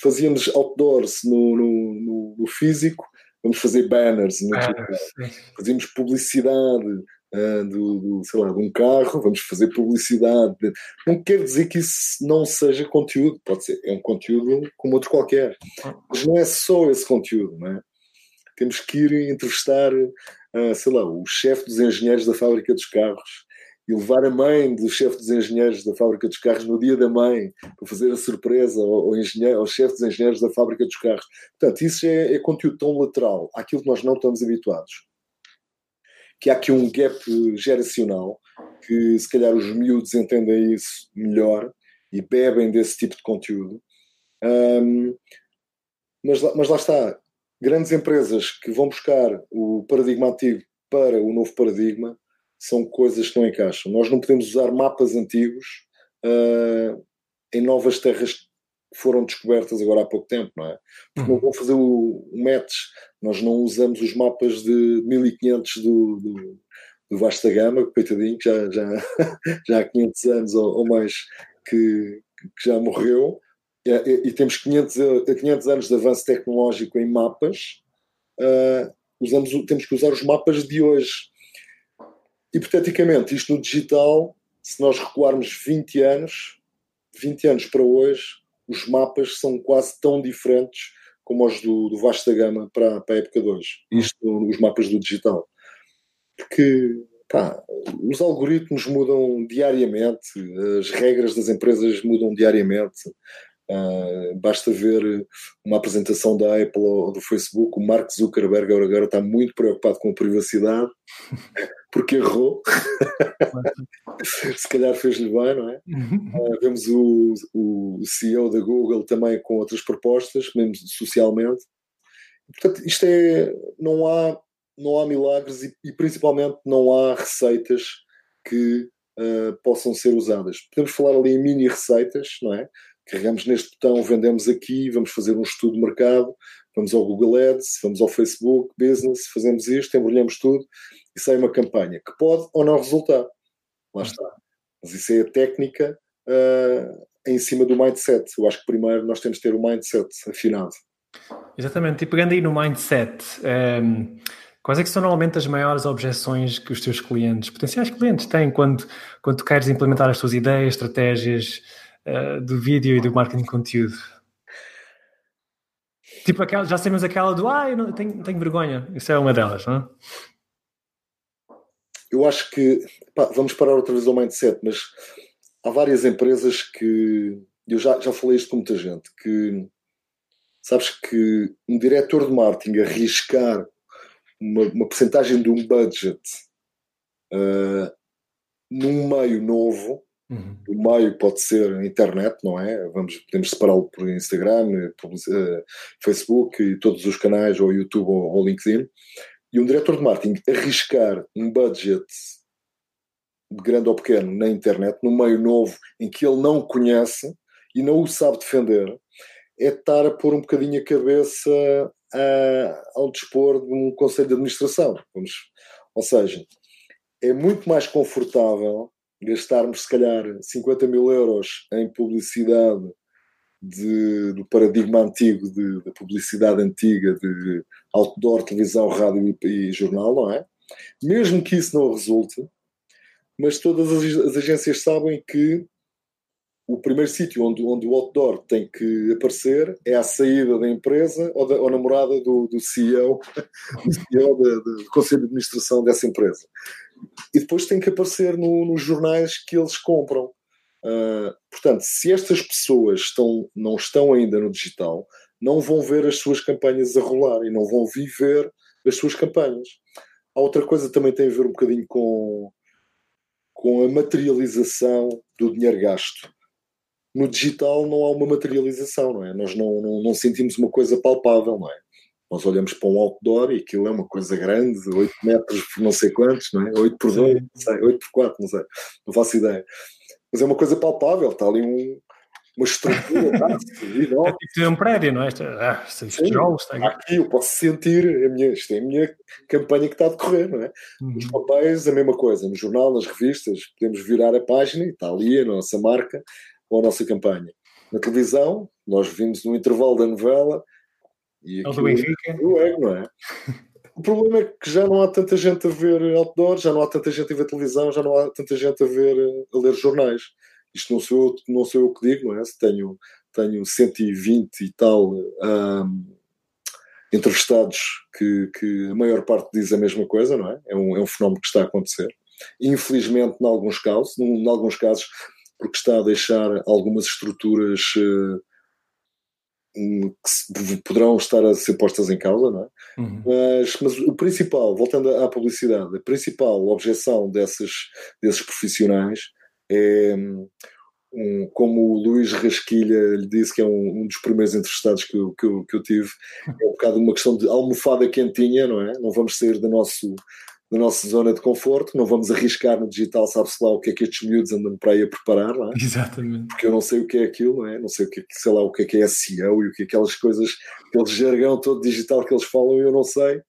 Fazíamos outdoors no, no, no, físico, vamos fazer banners no digital. Fazíamos publicidade uh, do, do, sei lá, de um carro, vamos fazer publicidade. Não quer dizer que isso não seja conteúdo, pode ser, é um conteúdo como outro qualquer. Ah. Mas não é só esse conteúdo, não é? temos que ir entrevistar, uh, sei lá, o chefe dos engenheiros da fábrica dos carros e levar a mãe do chefe dos engenheiros da fábrica dos carros no dia da mãe para fazer a surpresa ao, engenheiro, ao chefe dos engenheiros da fábrica dos carros. Portanto, isso é, é conteúdo tão lateral àquilo que nós não estamos habituados. Que há aqui um gap geracional que se calhar os miúdos entendem isso melhor e bebem desse tipo de conteúdo. Um, mas, mas lá está, grandes empresas que vão buscar o paradigma antigo para o novo paradigma são coisas que não encaixam. Nós não podemos usar mapas antigos uh, em novas terras que foram descobertas agora há pouco tempo, não é? Porque não uhum. vão fazer o, o match. Nós não usamos os mapas de 1500 do, do, do Vasta Gama, coitadinho, que já, já, já há 500 anos ou, ou mais que, que já morreu, e, e temos 500, 500 anos de avanço tecnológico em mapas, uh, usamos, temos que usar os mapas de hoje. Hipoteticamente, isto no digital, se nós recuarmos 20 anos, 20 anos para hoje, os mapas são quase tão diferentes como os do, do Vasta Gama para, para a época de hoje. Isto, os mapas do digital. Porque pá, os algoritmos mudam diariamente, as regras das empresas mudam diariamente. Uh, basta ver uma apresentação da Apple ou do Facebook, o Mark Zuckerberg agora está muito preocupado com a privacidade, porque errou. Se calhar fez-lhe bem, não é? Uh, vemos o, o CEO da Google também com outras propostas, mesmo socialmente. Portanto, isto é. Não há, não há milagres e, e principalmente não há receitas que uh, possam ser usadas. Podemos falar ali em mini receitas, não é? carregamos neste botão, vendemos aqui, vamos fazer um estudo de mercado, vamos ao Google Ads, vamos ao Facebook Business, fazemos isto, embrulhamos tudo e sai uma campanha que pode ou não resultar. Lá está. Mas isso é a técnica uh, em cima do mindset. Eu acho que primeiro nós temos de ter o mindset afinado. Exatamente. E pegando aí no mindset, um, ehm, quais é que são normalmente as maiores objeções que os teus clientes, potenciais clientes, têm quando, quando tu queres implementar as tuas ideias, estratégias, uh, do vídeo e do marketing de conteúdo? Tipo, aquela, já sabemos aquela do ah, eu não, tenho, tenho vergonha. Isso é uma delas, não é? Eu acho que pá, vamos parar outra vez ao mindset, mas há várias empresas que eu já, já falei isto com muita gente, que sabes que um diretor de marketing arriscar uma, uma porcentagem de um budget uh, num meio novo, uhum. o meio pode ser a internet, não é? Vamos, podemos separá-lo por Instagram, por, uh, Facebook e todos os canais, ou YouTube ou, ou LinkedIn. E um diretor de marketing arriscar um budget de grande ou pequeno na internet, num meio novo em que ele não conhece e não o sabe defender, é estar a pôr um bocadinho a cabeça a, ao dispor de um conselho de administração. Vamos, ou seja, é muito mais confortável gastarmos, se calhar, 50 mil euros em publicidade de, do paradigma antigo, de, da publicidade antiga, de outdoor, televisão, rádio e, e, jornal, não é? Mesmo que isso não resulte, mas todas as, as agências sabem que o primeiro sítio onde, onde o outdoor tem que aparecer é a saída da empresa ou, da, ou na morada do, do CEO, do, CEO do Conselho de Administração dessa empresa. E depois tem que aparecer no, nos jornais que eles compram. Uh, portanto, se estas pessoas estão, não estão ainda no digital, não vão ver as suas campanhas a rolar e não vão viver as suas campanhas. A outra coisa também tem a ver um bocadinho com, com a materialização do dinheiro gasto no digital não há uma materialização, não é? Nós não, não, não, sentimos uma coisa palpável, não é? Nós olhamos para um outdoor e aquilo é uma coisa grande, 8 metros por não sei quantos, não é? 8 por 2, não sei, 8 por 4, não sei, não faço ideia. Mas é uma coisa palpável, está ali um, uma estrutura enorme. É tipo um prédio, não é? Ah, tijolos, está aqui. aqui. Eu posso sentir, a minha, isto é a minha campanha que está a decorrer, não é? Uhum. Nos papéis, a mesma coisa. No jornal, nas revistas, podemos virar a página e está ali a nossa marca com a nossa campanha. Na televisão, nós vimos no intervalo da novela e aqui do Benfica. O ego, não é? O problema é que já não há tanta gente a ver outdoor, já não há tanta gente a ver televisão, já não há tanta gente a ver a ler jornais. Isto não sou eu, não sou eu que digo, não é? Se tenho, tenho 120 e tal um, entrevistados que, que a maior parte diz a mesma coisa, não é? É um, é um fenómeno que está a acontecer. Infelizmente, em alguns casos, em alguns casos, porque está a deixar algumas estruturas uh, que poderão estar a ser postas em causa, não é? Uhum. Mas, mas o principal, voltando à publicidade, a principal objeção dessas, desses profissionais é, um, como o Luís Rasquilha lhe disse, que é um, um dos primeiros entrevistados que eu, que, eu, que eu tive, é um bocado uma questão de almofada quentinha, não é? Não vamos sair do nosso na nossa zona de conforto, não vamos arriscar no digital, sabe-se lá o que é que estes miúdos andam para aí a preparar, não é? Exatamente. Porque eu não sei o que é aquilo, não é? Não sei o que é, sei lá, o que é que é SEO e o que é aquelas coisas, aquele jargão todo digital que eles falam e eu não sei.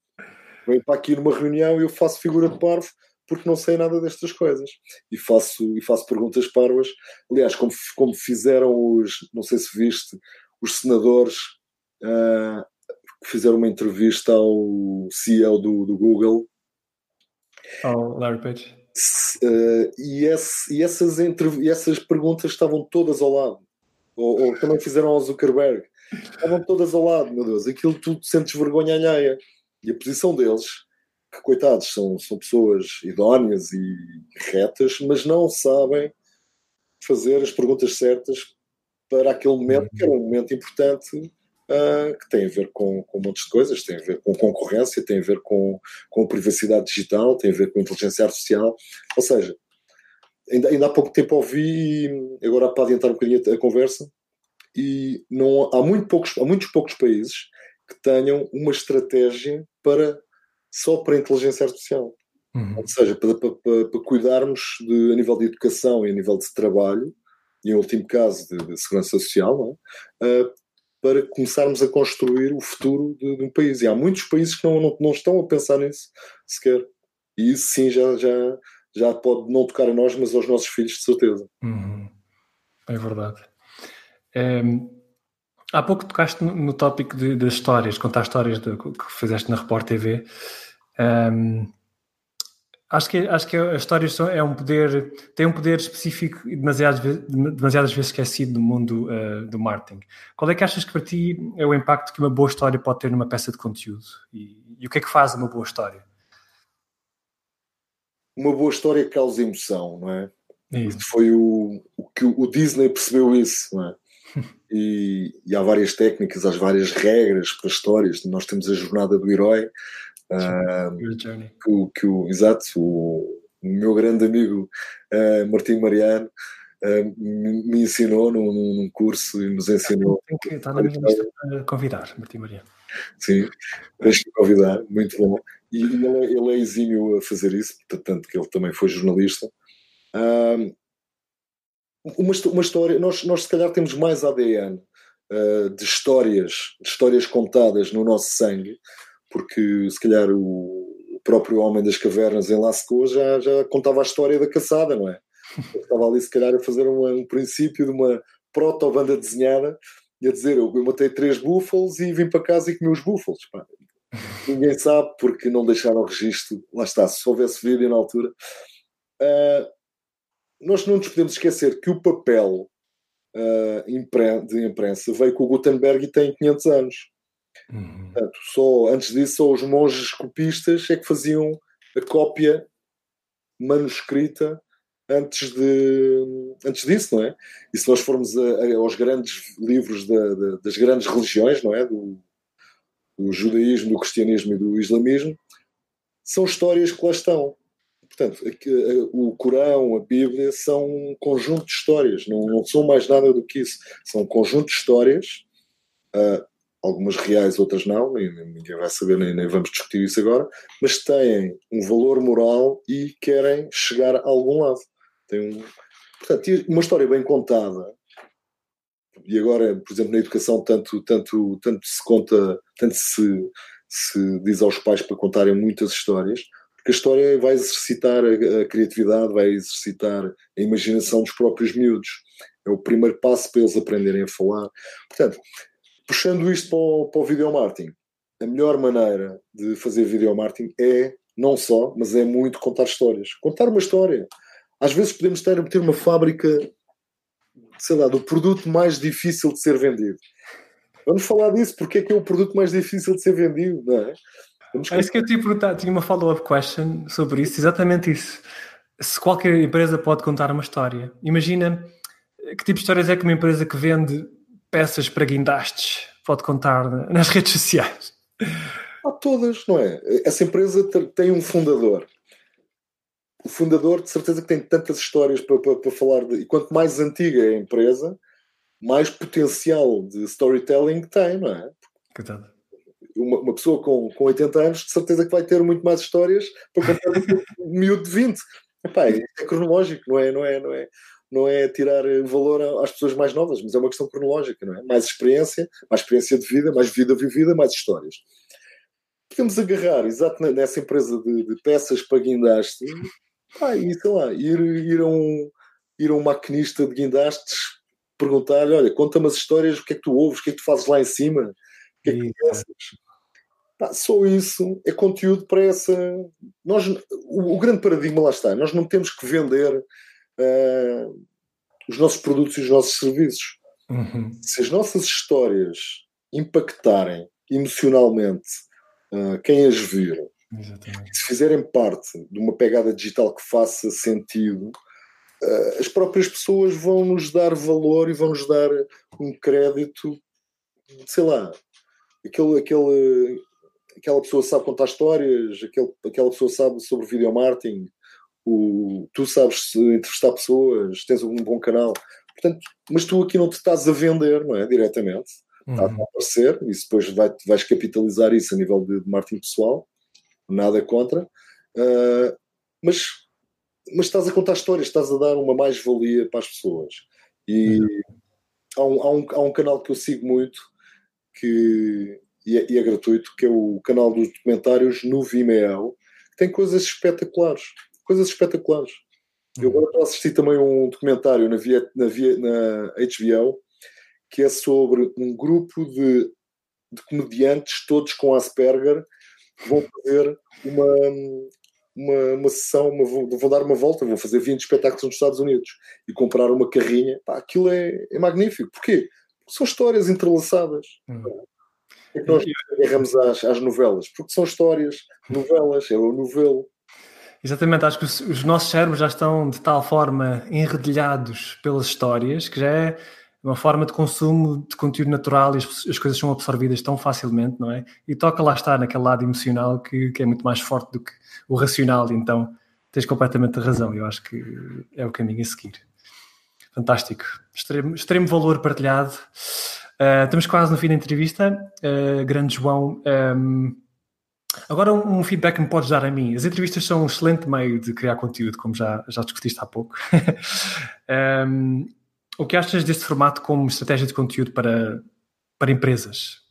Venho para aqui numa reunião e eu faço figura de parvo porque não sei nada destas coisas e faço, e faço perguntas parvas. Aliás, como, como fizeram os, não sei se viste, os senadores uh, que fizeram uma entrevista ao CEO do, do Google ao Larry Page. Uh, e, esse, e, essas e essas perguntas estavam todas ao lado. Ou, ou, também fizeram ao Zuckerberg. Estavam todas ao lado, meu Deus. Aquilo tu sentes vergonha alheia. E a posição deles, que coitados, são, são pessoas idóneas e retas, mas não sabem fazer as perguntas certas para aquele momento, que era um momento importante uh, que tem a ver com, com um monte de coisas, tem a ver com concorrência, tem a ver com, com privacidade digital, tem a ver com inteligência artificial. Ou seja, ainda, ainda há pouco tempo ouvi, agora para adiantar um bocadinho a, conversa, e não, há, muito poucos, há muitos poucos países que tenham uma estratégia para só para a inteligência artificial. Uhum. Ou seja, para, para, para, cuidarmos de, a nível de educação e a nível de trabalho, e em último caso de, de segurança social, é? uh, para começarmos a construir o futuro de, de um país. E há muitos países que não, não, não, estão a pensar nisso sequer. E isso sim já, já, já pode não tocar a nós, mas aos nossos filhos, de certeza. Uhum. É verdade. É, há pouco tocaste no, no tópico das histórias, contar histórias de, que fizeste na Report TV. Um, Acho que, acho que a história é um poder, tem um poder específico e demasiadas, demasiadas vezes esquecido no mundo uh, do marketing. Qual é que achas que para ti é o impacto que uma boa história pode ter numa peça de conteúdo? E, e o que é que faz uma boa história? Uma boa história causa emoção, não é? é. Foi o, o que o Disney percebeu isso, não é? e, e, há várias técnicas, há várias regras para histórias. Nós temos a jornada do herói, uh, que, o, que o, exato, o, meu grande amigo uh, Martim Mariano uh, me, me, ensinou num, num, curso e nos ensinou. Tem que estar na minha lista para convidar, Martim Mariano. Sim, deixe-me convidar, muito bom. E ele, é, ele é exímio a fazer isso, tanto que ele também foi jornalista. uma, uma história, nós, nós se calhar temos mais ADN uh, de histórias, de histórias contadas no nosso sangue, porque se calhar o, próprio Homem das Cavernas em Lascaux já, já contava a história da caçada, não é? Eu estava ali se calhar a fazer um, um princípio de uma proto-banda desenhada e a dizer eu, eu matei três búfalos e vim para casa e comi os búfalos. Pá. Ninguém sabe porque não deixaram o registro. Lá está, se houvesse vídeo na altura. Uh, nós não nos podemos esquecer que o papel uh, de imprensa veio com o Gutenberg e tem 500 anos. Uhum. Portanto, só, antes disso, só os monges copistas é que faziam a cópia manuscrita antes, de, antes disso, não é? E se nós formos a, a, aos grandes livros da, da, das grandes religiões, não é? Do, do, judaísmo, do cristianismo e do islamismo, são histórias que lá estão. Portanto, o Corão, a Bíblia, são um conjunto de histórias, não, não são mais nada do que isso. São um conjunto de histórias, uh, algumas reais, outras não, ninguém vai saber, nem, nem vamos discutir isso agora, mas têm um valor moral e querem chegar a algum lado. Tem um, portanto, uma história bem contada, e agora, por exemplo, na educação, tanto, tanto, tanto se conta, tanto se, se diz aos pais para contarem muitas histórias, porque a história vai exercitar a, a criatividade, vai exercitar a imaginação dos próprios miúdos. É o primeiro passo para eles aprenderem a falar. Portanto, puxando isto para o, para o videomarketing, a melhor maneira de fazer videomarketing é não só, mas é muito contar histórias. Contar uma história. Às vezes podemos ter, ter uma fábrica, sei lá, do produto mais difícil de ser vendido. Vamos falar disso, porque é que é o produto mais difícil de ser vendido, não é? Vamos é isso que eu te perguntar, tinha uma follow-up question sobre isso, exatamente isso. Se qualquer empresa pode contar uma história, imagina que tipo de histórias é que uma empresa que vende peças para guindastes pode contar nas redes sociais? Há todas, não é? Essa empresa tem um fundador o fundador de certeza que tem tantas histórias para, para, para falar de, e quanto mais antiga é a empresa, mais potencial de storytelling tem, não é? Uma, uma, pessoa com, com 80 anos de certeza que vai ter muito mais histórias para contar um miúdo de 20. Epá, é cronológico, não é, não é, não é, não é tirar valor às pessoas mais novas, mas é uma questão cronológica, não é? Mais experiência, mais experiência de vida, mais vida vivida, mais histórias. Podemos agarrar, exato nessa empresa de, de peças para guindaste, Pá, e sei lá, ir, ir, a um, ir a um maquinista de guindastes perguntar-lhe: olha, conta-me as histórias, o que é que tu ouves, o que é que tu fazes lá em cima, o que é que? Pá, só isso é conteúdo para essa. Nós, o, o, grande paradigma lá está. Nós não temos que vender uh, os nossos produtos e os nossos serviços. Uhum. Se as nossas histórias impactarem emocionalmente uh, quem as vir Exatamente. Se fizerem parte de uma pegada digital que faça sentido, uh, as próprias pessoas vão nos dar valor e vão nos dar um crédito, sei lá, aquele, aquele, aquela pessoa sabe contar histórias, aquele, aquela pessoa sabe sobre videomarketing, o, tu sabes entrevistar pessoas, tens um bom canal. Portanto, mas tu aqui não te estás a vender, não é? Diretamente. Uhum. Está a aparecer, e depois vai, vais capitalizar isso a nível de, de marketing pessoal nada contra, uh, mas, mas estás a contar histórias, estás a dar uma mais-valia para as pessoas. E há, um, há, um, há um canal que eu sigo muito que, e, é, e é gratuito, que é o canal dos documentários no Vimeo, que tem coisas espetaculares. Coisas espetaculares. Eu agora estou a assistir também um documentário na, via, na, na HBO que é sobre um grupo de, de comediantes, todos com Asperger, vão fazer uma, uma, uma sessão, uma, vão dar uma volta, vão fazer 20 espetáculos nos Estados Unidos e comprar uma carrinha. Pá, aquilo é, é magnífico. Porquê? Porque são histórias entrelaçadas. Hum. É que nós agarramos às, às novelas? Porque são histórias, novelas, é o novelo. Exatamente, acho que os, os, nossos cérebros já estão de tal forma enredilhados pelas histórias que já é uma forma de consumo de conteúdo natural e as, as, coisas são absorvidas tão facilmente, não é? E toca lá estar naquele lado emocional que, que é muito mais forte do que o racional, então tens completamente razão, eu acho que é o caminho a seguir. Fantástico, extremo, extremo valor partilhado. Uh, estamos quase no fim da entrevista. Uh, grande João, um, agora um, feedback que me podes dar a mim. As entrevistas são um excelente meio de criar conteúdo, como já, já discutiste há pouco. um, o que achas deste formato como estratégia de conteúdo para, para empresas?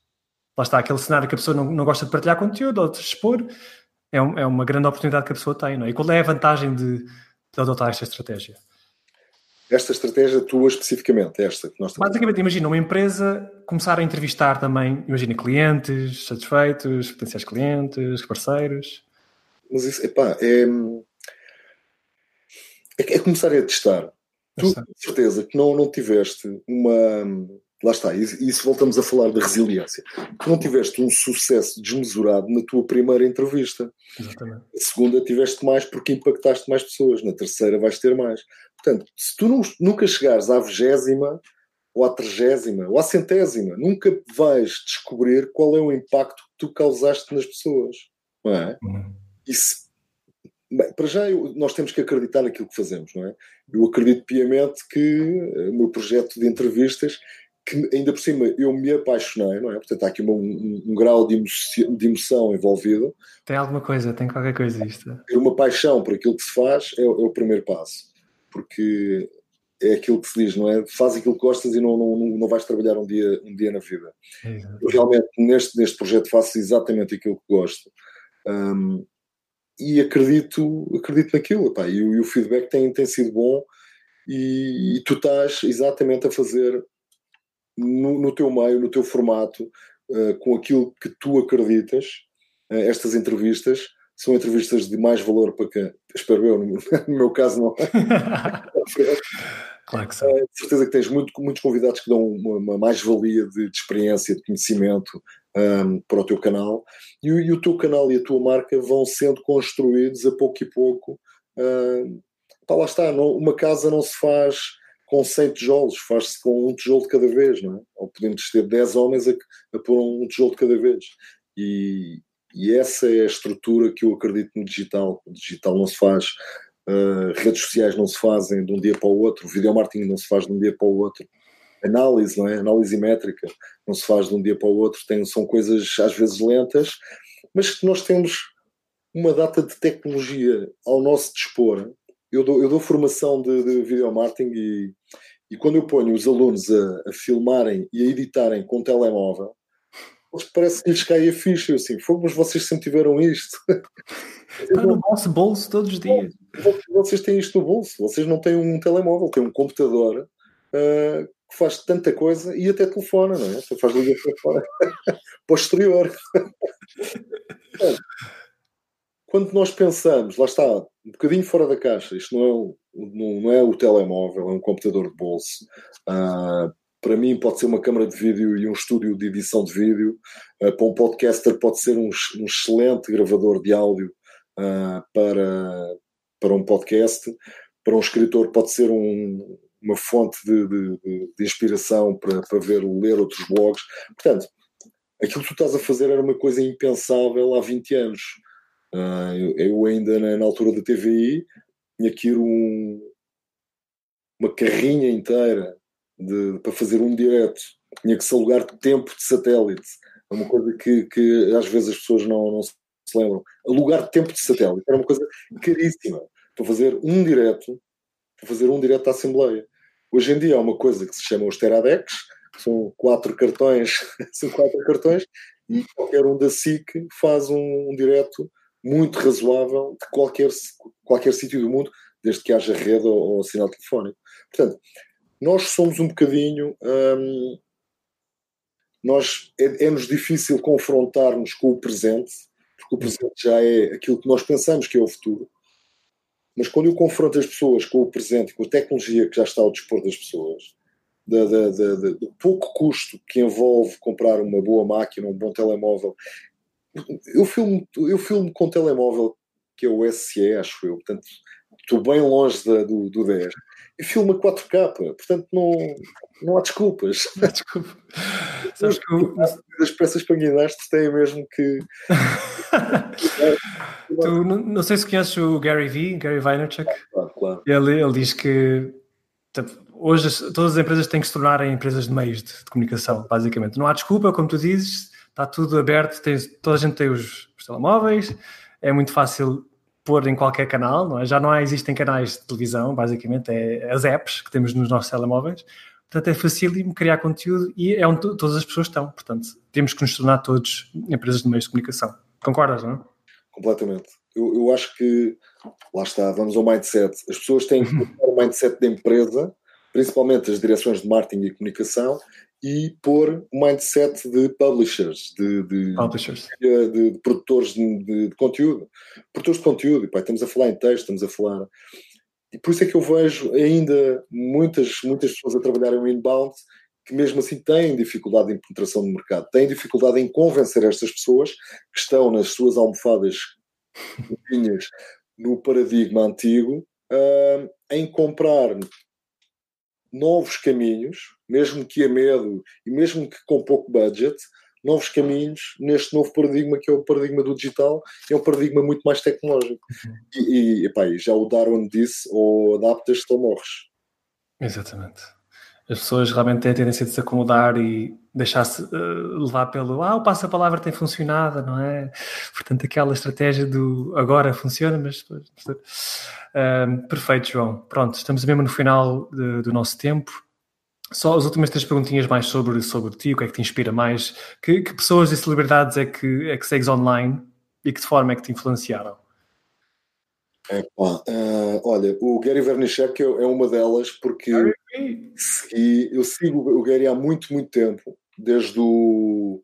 Lá está, aquele cenário que a pessoa não, não gosta de partilhar conteúdo ou de expor, é, um, é, uma grande oportunidade que a pessoa tem, não é? E qual é a vantagem de, de adotar esta estratégia? Esta estratégia tua especificamente, esta que nós estamos Basicamente, imagina uma empresa começar a entrevistar também, imagina clientes satisfeitos, potenciais clientes, parceiros. Mas isso, epá, é, é, é começar a testar. Tu, de certeza, que não, não tiveste uma. Lá está, isso voltamos a falar da resiliência. Que não tiveste um sucesso desmesurado na tua primeira entrevista. Exatamente. A segunda tiveste mais porque impactaste mais pessoas. Na terceira vais ter mais. Portanto, se tu não, nunca chegares à vigésima, ou à trigésima, ou à centésima, nunca vais descobrir qual é o impacto que tu causaste nas pessoas. Não é? Uhum. Isso Bem, para já eu, nós temos que acreditar naquilo que fazemos, não é? Eu acredito piamente que eh, o meu projeto de entrevistas, que ainda por cima eu me apaixonei, não é? Portanto, há aqui uma, um, um, grau de emoção, de emoção, envolvido. Tem alguma coisa, tem qualquer coisa isto. Ter uma paixão por aquilo que se faz é, é, o primeiro passo, porque é aquilo que se diz, não é? Faz aquilo que gostas e não, não, não vais trabalhar um dia, um dia na vida. Eu realmente neste, neste projeto faço exatamente aquilo que gosto. Um, e acredito, acredito naquilo, pá, e, e, o feedback tem, tem sido bom e, e, tu estás exatamente a fazer no, no teu meio, no teu formato, uh, com aquilo que tu acreditas, uh, estas entrevistas são entrevistas de mais valor para quem, espero eu, no, no meu caso não. claro que sim. De certeza que tens muito, muitos convidados que dão uma, uma mais-valia de, de experiência, de conhecimento, um, para o teu canal e, e, o teu canal e a tua marca vão sendo construídos a pouco e pouco. Um, pá, lá está, não, uma casa não se faz com 100 tijolos, faz-se com um tijolo de cada vez, não é? Ou podemos ter 10 homens a, a pôr um tijolo de cada vez. E, e essa é a estrutura que eu acredito no digital. O digital não se faz, uh, redes sociais não se fazem de um dia para o outro, o marketing não se faz de um dia para o outro análise, não é? Análise métrica, não se faz de um dia para o outro, tem, são coisas às vezes lentas, mas que nós temos uma data de tecnologia ao nosso dispor. Eu dou, eu dou formação de, de video e, e quando eu ponho os alunos a, a filmarem e a editarem com telemóvel, parece que lhes cai a ficha. Eu assim, fogo, mas vocês sempre tiveram isto. Está no nosso bolso todos os dias. Vocês têm isto no bolso, vocês não têm um telemóvel, têm um computador uh, que faz tanta coisa e até telefona, não é? Você faz ligação fora posterior. Quando nós pensamos, lá está, um bocadinho fora da caixa, isto não é o, não é o telemóvel, é um computador de bolso. Uh, para mim pode ser uma câmara de vídeo e um estúdio de edição de vídeo. Uh, para um podcaster pode ser um, um excelente gravador de áudio uh, para, para um podcast. Para um escritor pode ser um, uma fonte de, de, de inspiração para, para ver, ler outros blogs. Portanto, aquilo que tu estás a fazer era uma coisa impensável há 20 anos. Uh, eu, eu, ainda na, na, altura da TVI tinha que ir um, uma carrinha inteira de, para fazer um direto. Tinha que alugar tempo de satélite. É uma coisa que, que às vezes as pessoas não, não se lembram. Alugar tempo de satélite era uma coisa caríssima para fazer um direto, para fazer um direto à Assembleia. Hoje em dia há uma coisa que se chama os Teradex, são quatro cartões, são quatro cartões, e qualquer um da SIC faz um, um direto muito razoável de qualquer, qualquer sítio do mundo, desde que haja rede ou, ou sinal telefónico. Portanto, nós somos um bocadinho. Hum, nós, é, é-nos difícil confrontarmos com o presente, porque o presente já é aquilo que nós pensamos que é o futuro. Mas quando eu confronto as pessoas com o presente, com a tecnologia que já está ao dispor das pessoas, da, da, da, do pouco custo que envolve comprar uma boa máquina, um bom telemóvel, eu filmo, eu filmo com telemóvel que é o SE, acho eu, portanto estou bem longe do, do 10. E filma 4K, portanto não, não há desculpas. Não há desculpa. Sabes que eu... As peças para guiar-te têm mesmo que. tu, não, não, sei se conheces o Gary V, Gary Vaynerchuk. Claro, claro. Ele, ele diz que hoje todas as empresas têm que se tornar empresas de meios de, de, comunicação, basicamente. Não há desculpa, como tu dizes, está tudo aberto, tens, toda a gente tem os, os telemóveis, é muito fácil pôr em qualquer canal, não é? já não há, existem canais de televisão, basicamente, é as apps que temos nos nossos telemóveis. Portanto, é facílimo criar conteúdo e é onde todas as pessoas estão. Portanto, temos que nos tornar todos empresas de meios de comunicação. Concordas, não é? Completamente. Eu, eu acho que, lá está, vamos ao mindset. As pessoas têm que ter o mindset da empresa, principalmente as direções de marketing e comunicação, e pôr o mindset de publishers, de, de, publishers. de, de produtores de, conteúdo. Produtores de conteúdo, e, pá, estamos a falar em texto, estamos a falar. E por isso é que eu vejo ainda muitas, muitas pessoas a trabalharem no inbound que mesmo assim têm dificuldade em penetração no mercado, têm dificuldade em convencer estas pessoas que estão nas suas almofadas no paradigma antigo uh, em comprar novos caminhos, mesmo que a medo e mesmo que com pouco budget, novos caminhos neste novo paradigma que é o paradigma do digital, é um paradigma muito mais tecnológico. Uhum. E, e, epá, já o Darwin disse, ou adaptas-te ou morres. Exatamente. As pessoas realmente têm a tendência de se acomodar e deixar-se uh, levar pelo ah, o passo-a-palavra tem funcionado, não é? Portanto, aquela estratégia do agora funciona, mas uh, perfeito, João. Pronto, estamos mesmo no final de, do nosso tempo. Só as últimas três perguntinhas mais sobre, sobre ti, o que é que te inspira mais? Que, que pessoas e celebridades é que, é que segues online e que de forma é que te influenciaram? É, pá, uh, olha, o Gary Vaynerchuk é, é uma delas porque segui, eu sigo o Gary há muito, muito tempo, desde o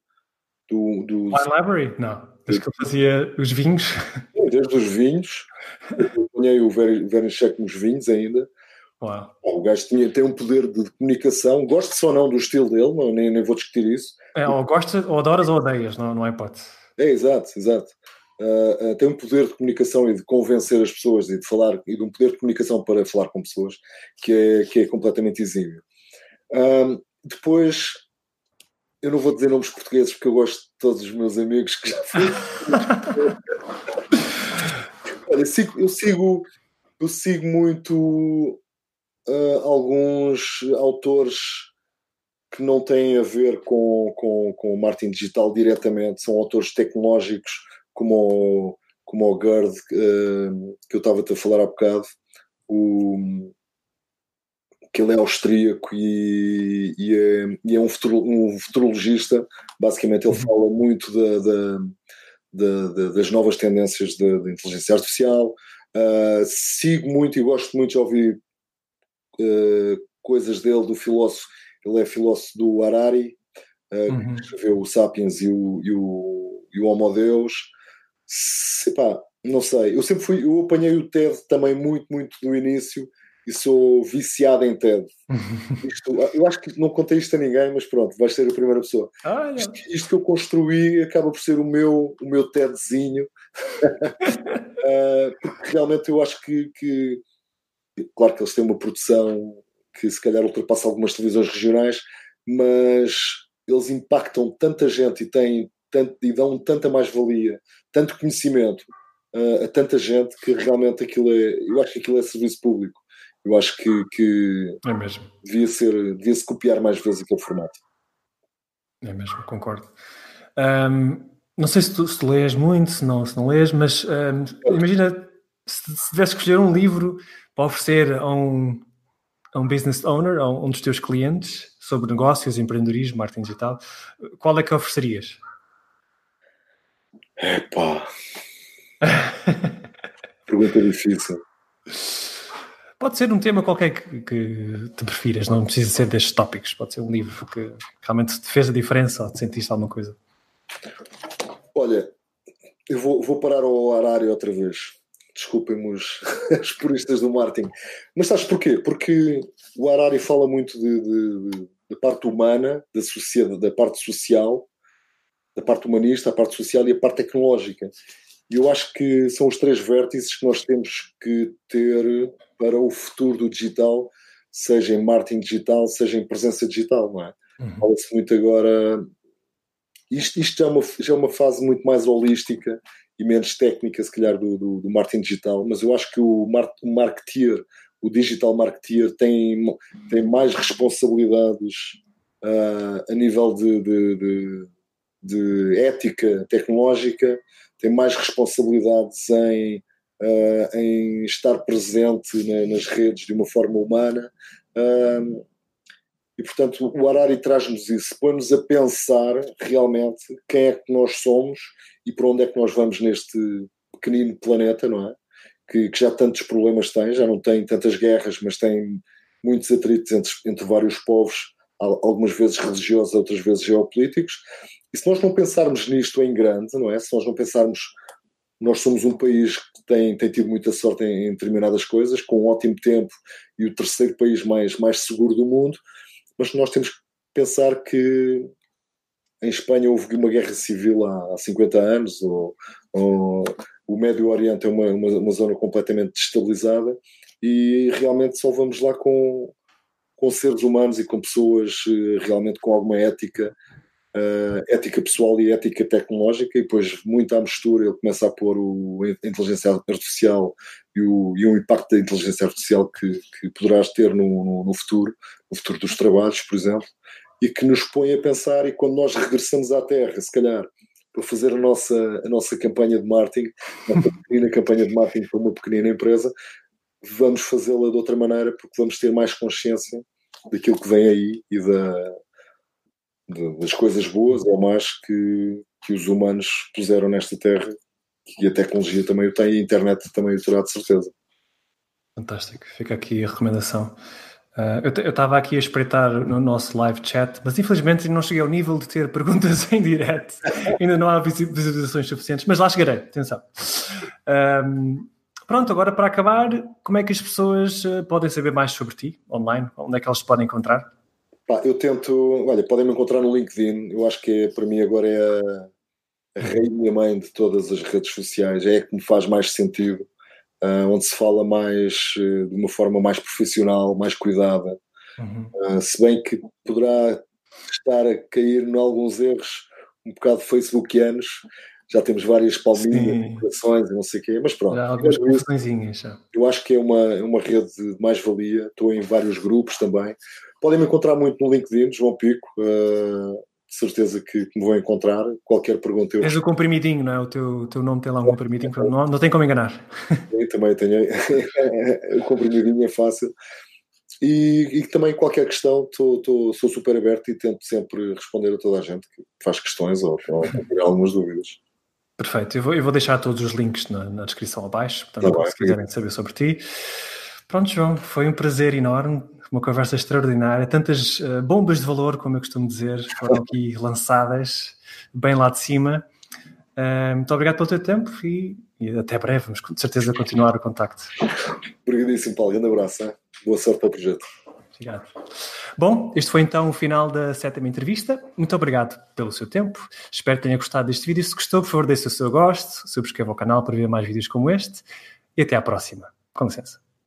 do, do Wine Library? Não, desde que ele fazia os vinhos. Desde os vinhos, eu acompanhei o Vaynerchuk nos vinhos ainda. Uau. O gajo tinha, tem um poder de comunicação, gosto ou não do estilo dele, não, nem, nem vou discutir isso. É, ou gostas, ou adoras ou odeias, não, não é hipótese. É, exato, exato. Uh, uh, tem um poder de comunicação e de convencer as pessoas e de falar, e de um poder de comunicação para falar com pessoas que é, que é completamente exímio. Uh, depois, eu não vou dizer nomes portugueses porque eu gosto de todos os meus amigos que já fui. Olha, sigo, eu sigo, eu sigo muito alguns autores que não têm a ver com, com, com o marketing digital diretamente, são autores tecnológicos como o, como o Gerd, uh, que eu estava-te a falar há bocado, o, que ele é austríaco e, e, é, e é um, futuro, um, futurologista. Basicamente, ele uhum. fala muito da, da, da, das novas tendências da inteligência artificial. Uh, sigo muito e gosto muito de ouvir uh, coisas dele, do filósofo. Ele é filósofo do Harari, uh, uhum. que escreveu o Sapiens e o, e o, e o Homo Deus não sei, eu sempre fui, eu apanhei o TED também muito, muito do início e sou viciado em TED. Isto, eu acho que não contei isto a ninguém, mas pronto, vais ser a primeira pessoa. Ah, isto, isto, que eu construí acaba por ser o meu, o meu TEDzinho, uh, porque realmente eu acho que, que, claro que eles têm uma produção que se calhar ultrapassa algumas televisões regionais, mas eles impactam tanta gente e têm tanto, e dão tanta mais-valia, tanto conhecimento uh, a tanta gente que realmente aquilo é. Eu acho que aquilo é serviço público. Eu acho que, que é mesmo. devia ser devia se copiar mais vezes aquele formato. É mesmo, concordo. Um, não sei se tu, se tu lês muito, se não, se não lês, mas um, imagina se, se tivesse que escolher um livro para oferecer a um, a um business owner, a um dos teus clientes, sobre negócios, empreendedorismo, marketing digital, qual é que oferecerias? Epá. Pergunta difícil. Pode ser um tema qualquer que, que, te prefiras, não precisa ser destes tópicos. Pode ser um livro que realmente te fez a diferença ou te sentiste alguma coisa. Olha, eu vou, vou parar ao horário outra vez. Desculpem-me os, os puristas do marketing. Mas sabes porquê? Porque o Harari fala muito de, de, de, parte humana, da, sociedade, da parte social da parte humanista, a parte social e a parte tecnológica. E eu acho que são os três vértices que nós temos que ter para o futuro do digital, seja em marketing digital, seja em presença digital, não é? Uhum. Fala-se muito agora. Isto, isto já, é uma, já é uma fase muito mais holística e menos técnica, se calhar, do, do, do marketing digital, mas eu acho que o, mar, o marketeer, o digital marketeer, tem, tem mais responsabilidades uh, a nível de, de, de, de, ética tecnológica, tem mais responsabilidades em, uh, em estar presente na, nas redes de uma forma humana. Uh, e, portanto, o Harari traz-nos isso, põe-nos a pensar realmente quem é que nós somos e para onde é que nós vamos neste pequenino planeta, não é? Que, que já tantos problemas tem, já não tem tantas guerras, mas tem muitos atritos entre, entre vários povos, algumas vezes religiosos, outras vezes geopolíticos. E se nós não pensarmos nisto em grande, não é? Se nós não pensarmos, nós somos um país que tem, tem tido muita sorte em, em determinadas coisas, com um ótimo tempo e o terceiro país mais, mais seguro do mundo, mas nós temos que pensar que em Espanha houve uma guerra civil há, 50 anos, ou, ou o Médio Oriente é uma, uma, uma, zona completamente destabilizada e realmente só vamos lá com, com seres humanos e com pessoas eh, realmente com alguma ética, uh, ética pessoal e ética tecnológica, e depois muito à mistura ele começa a pôr o, a inteligência artificial e o, e o impacto da inteligência artificial que, que poderás ter no, no, no futuro, no futuro dos trabalhos, por exemplo, e que nos põe a pensar, e quando nós regressamos à Terra, se calhar, para fazer a nossa, a nossa campanha de marketing, uma pequena campanha de marketing para uma pequenina empresa, vamos fazê-la de outra maneira porque vamos ter mais consciência daquilo que vem aí e da, de, das coisas boas ou más que, que os humanos puseram nesta terra e a tecnologia também o tem e a internet também o terá de certeza. Fantástico, fica aqui a recomendação. Uh, eu estava aqui a espreitar no nosso live chat, mas infelizmente não cheguei ao nível de ter perguntas em direto. Ainda não há visualizações suficientes, mas lá chegarei, atenção. Um, pronto, agora para acabar, como é que as pessoas uh, podem saber mais sobre ti online? Onde é que elas podem encontrar? Pá, eu tento, olha, podem me encontrar no LinkedIn. Eu acho que é, para mim agora é a, a rainha mãe de todas as redes sociais, é a que me faz mais sentido uh, onde se fala mais uh, de uma forma mais profissional, mais cuidada. Uhum. Uh, se bem que poderá estar a cair em alguns erros um bocado facebookianos, já temos várias palminhas, e não sei o quê, mas pronto. Já algumas já. Eu acho que é uma, é uma rede de mais-valia, estou em vários grupos também. Podem me encontrar muito no LinkedIn, João Pico, uh, de certeza que, que, me vão encontrar. Qualquer pergunta eu. És o comprimidinho, não é? O teu, teu nome tem lá um comprimidinho, não, não tem como enganar. Eu também tenho. o comprimidinho é fácil. E, e também qualquer questão, tô, tô, sou super aberto e tento sempre responder a toda a gente que faz questões ou, ou algumas dúvidas. Perfeito, eu vou, eu vou deixar todos os links na, na descrição abaixo, portanto, tá se quiserem saber sobre ti. Pronto, João, foi um prazer enorme uma conversa extraordinária. Tantas uh, bombas de valor, como eu costumo dizer, foram aqui lançadas, bem lá de cima. Uh, muito obrigado pelo teu tempo e, e, até breve. Vamos com certeza continuar o contacto. Obrigadíssimo, Paulo. Grande abraço. Hein? Boa sorte para o projeto. Obrigado. Bom, este foi então o final da sétima entrevista. Muito obrigado pelo seu tempo. Espero que tenha gostado deste vídeo. Se gostou, por favor, deixe o seu gosto, subscreva o canal para ver mais vídeos como este e até à próxima. Com licença.